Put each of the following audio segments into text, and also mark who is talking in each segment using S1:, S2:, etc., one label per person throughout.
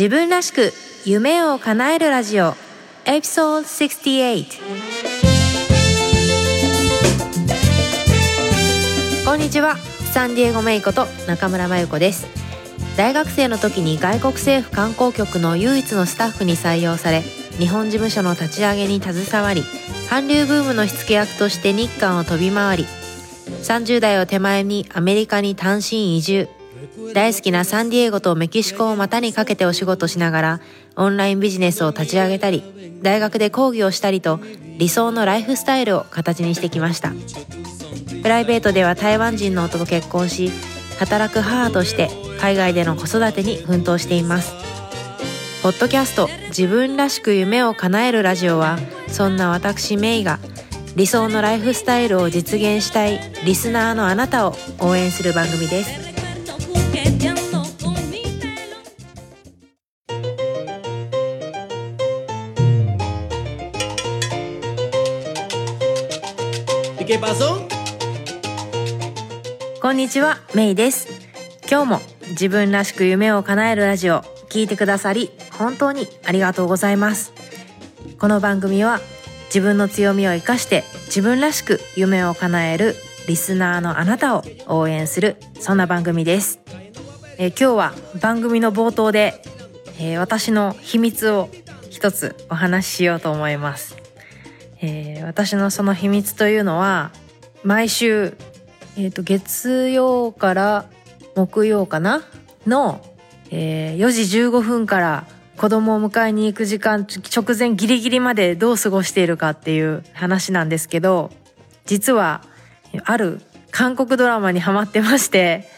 S1: 自分らしく夢を叶えるラジオ。エピソード68こんにちは。サンディエゴメイコと中村真由子です。大学生の時に外国政府観光局の唯一のスタッフに採用され日本事務所の立ち上げに携わり韓流ブームの火付け役として日韓を飛び回り30代を手前にアメリカに単身移住大好きなサンディエゴとメキシコを股にかけてお仕事しながらオンラインビジネスを立ち上げたり大学で講義をしたりと理想のライフスタイルを形にしてきました。プライベートでは台湾人の夫と結婚し働く母として海外での子育てに奮闘しています。ポッドキャスト自分らしく夢を叶えるラジオはそんな私メイが理想のライフスタイルを実現したいリスナーのあなたを応援する番組です。こんにちはメイです。今日も自分らしく夢を叶えるラジオ聞いてくださり本当にありがとうございます。この番組は自分の強みを生かして自分らしく夢を叶えるリスナーのあなたを応援するそんな番組です、え、今日は番組の冒頭で、えー、私の秘密を一つお話ししようと思います、えー、私のその秘密というのは毎週、えーと、月曜から木曜かな？の、えー、4時15分から子供を迎えに行く時間直前ギリギリまでどう過ごしているかっていう話なんですけど実はある韓国ドラマにハマってまして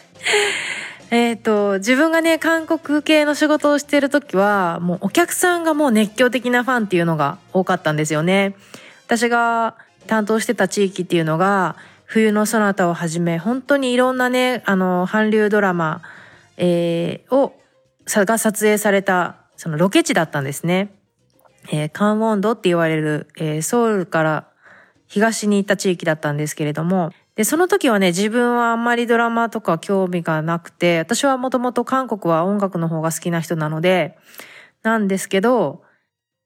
S1: えっと自分がね韓国系の仕事をしている時はもうお客さんがもう熱狂的なファンっていうのが多かったんですよね。私が担当してた地域っていうのが冬のそなたをはじめ本当にいろんなねあの韓流ドラマ、えー、をが撮影されたそのロケ地だったんですね。えー、カンウォンドって言われる、えー、ソウルから東に行った地域だったんですけれども、で、その時はね、自分はあんまりドラマとか興味がなくて、私はもともと韓国は音楽の方が好きな人なので、なんですけど、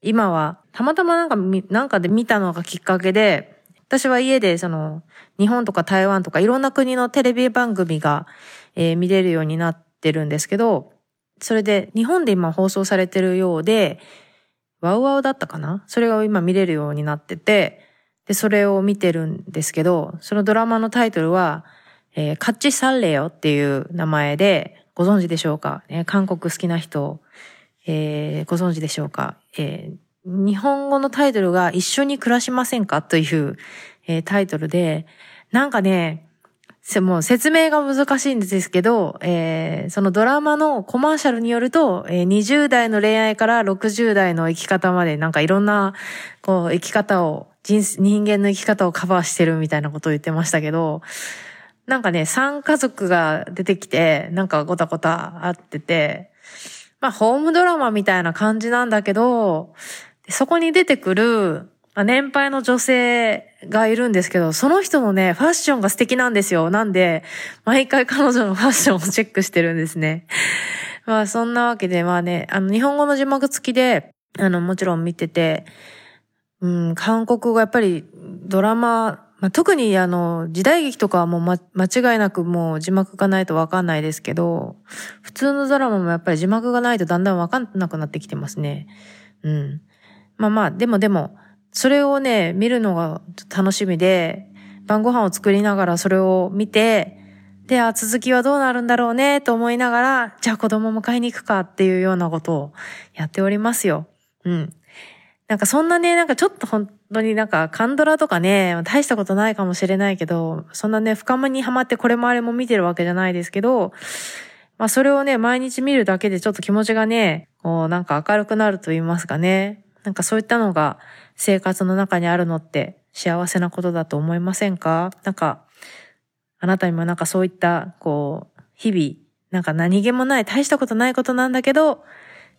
S1: 今はたまたまなんか、なんかで見たのがきっかけで、私は家でその、日本とか台湾とかいろんな国のテレビ番組が、えー、見れるようになってるんですけど、それで日本で今放送されてるようで、ワウワウだったかな？それが今見れるようになってて、で、それを見てるんですけど、そのドラマのタイトルは、えー、カッチサンレヨっていう名前で、ご存知でしょうか、ね、韓国好きな人、えー、ご存知でしょうか、えー、日本語のタイトルが一緒に暮らしませんか？という、えー、タイトルで、なんかね、もう説明が難しいんですけど、えー、そのドラマのコマーシャルによると、えー、20代の恋愛から60代の生き方までなんかいろんなこう生き方を人人間の生き方をカバーしてるみたいなことを言ってましたけど、なんかね、3家族が出てきて、なんかごたごたあってて、まあホームドラマみたいな感じなんだけど、そこに出てくるまあ、年配の女性がいるんですけど、その人のね、ファッションが素敵なんですよ。なんで、毎回彼女のファッションをチェックしてるんですね。まあそんなわけで、まあね、あの日本語の字幕付きで、あのもちろん見てて、うん、韓国語やっぱりドラマ、まあ、特にあの時代劇とかはもう、ま、間違いなくもう字幕がないとわかんないですけど、普通のドラマもやっぱり字幕がないとだんだんわかんなくなってきてますね。うん。まあまあ、でもでも、それをね、見るのが楽しみで、晩ご飯を作りながらそれを見て、で、あ、続きはどうなるんだろうね、と思いながら、じゃあ子供迎えに行くかっていうようなことをやっておりますよ。うん。なんかそんなね、なんかちょっと本当になんかカンドラとかね、大したことないかもしれないけど、そんなね、深間にはまってこれもあれも見てるわけじゃないですけど、まあそれをね、毎日見るだけでちょっと気持ちがね、こうなんか明るくなると言いますかね。なんかそういったのが生活の中にあるのって幸せなことだと思いませんか？なんか、あなたにもなんかそういった、こう、日々、なんか何気もない、大したことないことなんだけど、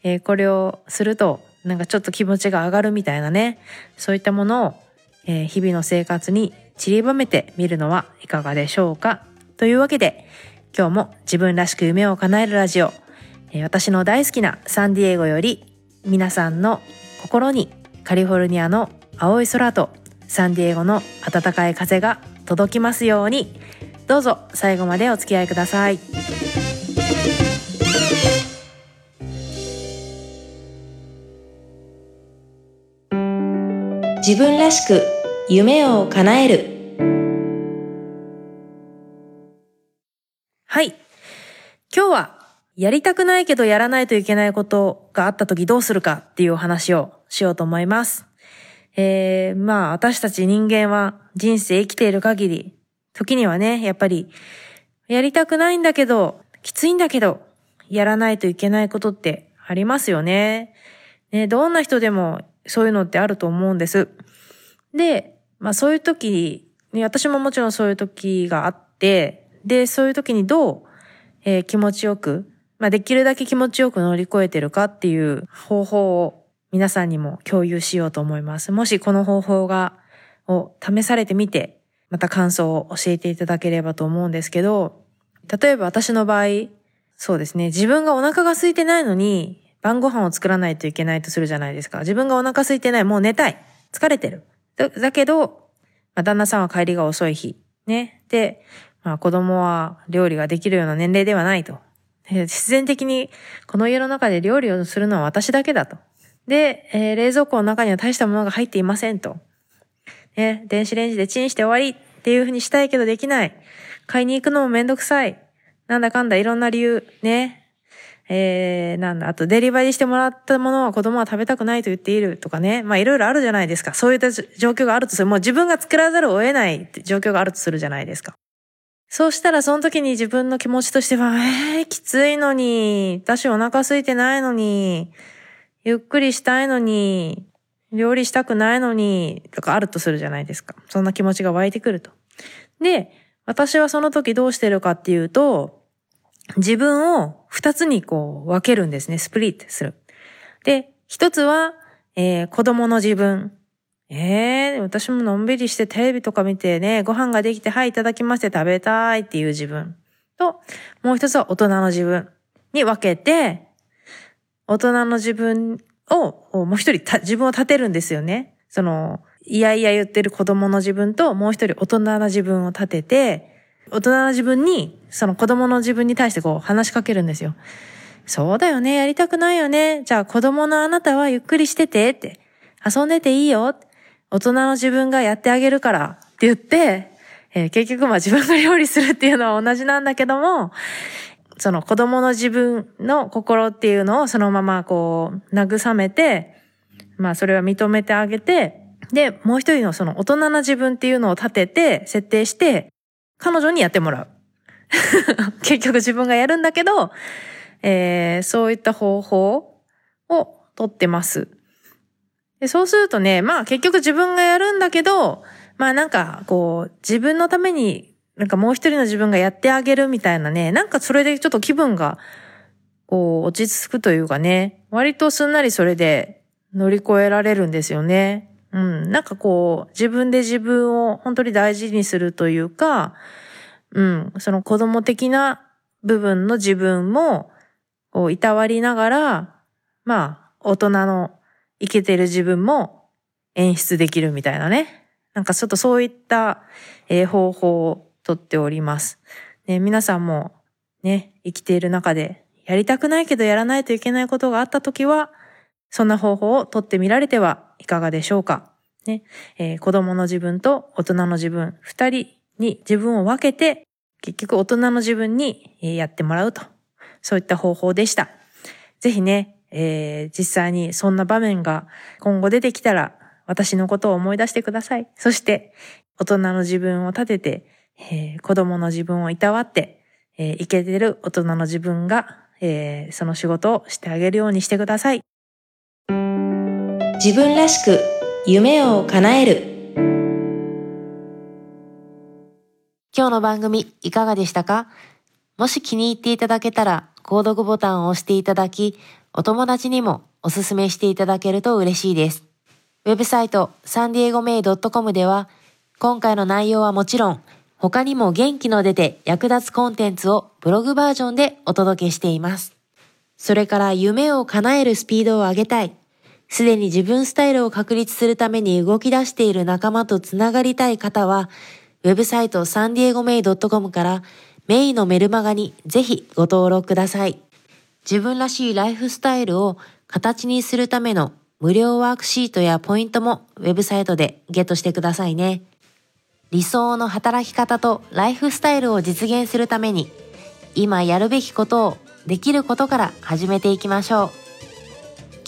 S1: えー、これをすると、なんかちょっと気持ちが上がるみたいなね、そういったものを、えー、日々の生活に散りばめてみるのはいかがでしょうか。というわけで、今日も自分らしく夢を叶えるラジオえ、私の大好きなサンディエゴより皆さんの心にカリフォルニアの青い空とサンディエゴの暖かい風が届きますように。どうぞ最後までお付き合いください。自分らしく夢を叶えるはい今日はやりたくないけどやらないといけないことがあった時どうするかっていうお話をしようと思います。えー、まあ私たち人間は人生生きている限り、時にはね、やっぱりやりたくないんだけど、きついんだけど、やらないといけないことってありますよね。ね、どんな人でもそういうのってあると思うんです。で、まあそういう時、ね、私ももちろんそういう時があって、で、そういう時にどう、えー、気持ちよくまあ、できるだけ気持ちよく乗り越えてるかっていう方法を皆さんにも共有しようと思います。もしこの方法が、を試されてみて、また感想を教えていただければと思うんですけど、例えば私の場合、そうですね、自分がお腹が空いてないのに、晩ご飯を作らないといけないとするじゃないですか。自分がお腹空いてない、もう寝たい。疲れてる。だだけど、まあ、旦那さんは帰りが遅い日。ね。で、まあ子供は料理ができるような年齢ではないと。必然的にこの家の中で料理をするのは私だけだと。で、えー、冷蔵庫の中には大したものが入っていませんと。ね、電子レンジでチンして終わりっていう風にしたいけどできない。買いに行くのもめんどくさい。なんだかんだいろんな理由。ね。えー、なんだ、あとデリバリーしてもらったものは子供は食べたくないと言っているとかね。まあいろいろあるじゃないですか。そういった状況があるとする。もう自分が作らざるを得ない状況があるとするじゃないですか。そうしたらその時に自分の気持ちとしては、えー、きついのに、私お腹空いてないのに、ゆっくりしたいのに、料理したくないのに、とかあるとするじゃないですか。そんな気持ちが湧いてくると。で、私はその時どうしてるかっていうと、自分を二つにこう分けるんですね。スプリットする。で、一つは、えー、子供の自分。えー、私ものんびりしてテレビとか見てね、ご飯ができて、はい、いただきまして食べたいっていう自分と、もう一つは大人の自分に分けて、大人の自分を、もう一人自分を立てるんですよね。その、いやいや言ってる子供の自分と、もう一人大人の自分を立てて、大人の自分に、その子供の自分に対してこう話しかけるんですよ。そうだよね、やりたくないよね。じゃあ子供のあなたはゆっくりしててって。遊んでていいよ。大人の自分がやってあげるからって言って、えー、結局まあ自分が料理するっていうのは同じなんだけども、その子供の自分の心っていうのをそのままこう慰めて、まあそれは認めてあげて、で、もう一人のその大人な自分っていうのを立てて、設定して、彼女にやってもらう。結局自分がやるんだけど、えー、そういった方法をとってます。でそうするとね、まあ結局自分がやるんだけど、まあなんかこう自分のためになんかもう一人の自分がやってあげるみたいなね、なんかそれでちょっと気分がこう落ち着くというかね、割とすんなりそれで乗り越えられるんですよね。うん。なんかこう自分で自分を本当に大事にするというか、うん。その子供的な部分の自分もこういたわりながら、まあ大人のいけてる自分も演出できるみたいなね。なんかちょっとそういった、えー、方法をとっております。ね、皆さんもね、生きている中でやりたくないけどやらないといけないことがあったときは、そんな方法をとってみられてはいかがでしょうか？ね、えー、子供の自分と大人の自分、二人に自分を分けて、結局大人の自分にやってもらうと。そういった方法でした。ぜひね、えー、実際にそんな場面が今後出てきたら、私のことを思い出してください。そして、大人の自分を立てて、えー、子供の自分をいたわって、えー、いけてる大人の自分が、えー、その仕事をしてあげるようにしてください。
S2: 自分らしく夢を叶える。
S1: 今日の番組いかがでしたか？もし気に入っていただけたら、購読ボタンを押していただき、お友達にもおすすめしていただけると嬉しいです。ウェブサイトサンディエゴメイドットコムでは今回の内容はもちろん他にも元気の出て役立つコンテンツをブログバージョンでお届けしています。それから夢を叶えるスピードを上げたい。すでに自分スタイルを確立するために動き出している仲間とつながりたい方は、ウェブサイトサンディエゴメイドットコムからメイのメルマガにぜひご登録ください。自分らしいライフスタイルを形にするための無料ワークシートやポイントもウェブサイトでゲットしてくださいね。理想の働き方とライフスタイルを実現するために今やるべきことをできることから始めていきましょう。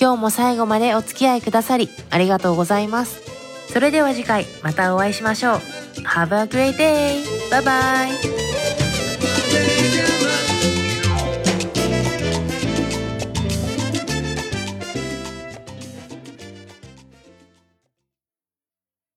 S1: 今日も最後までお付き合いくださりありがとうございます。それでは次回またお会いしましょう。Have a great day! Bye bye!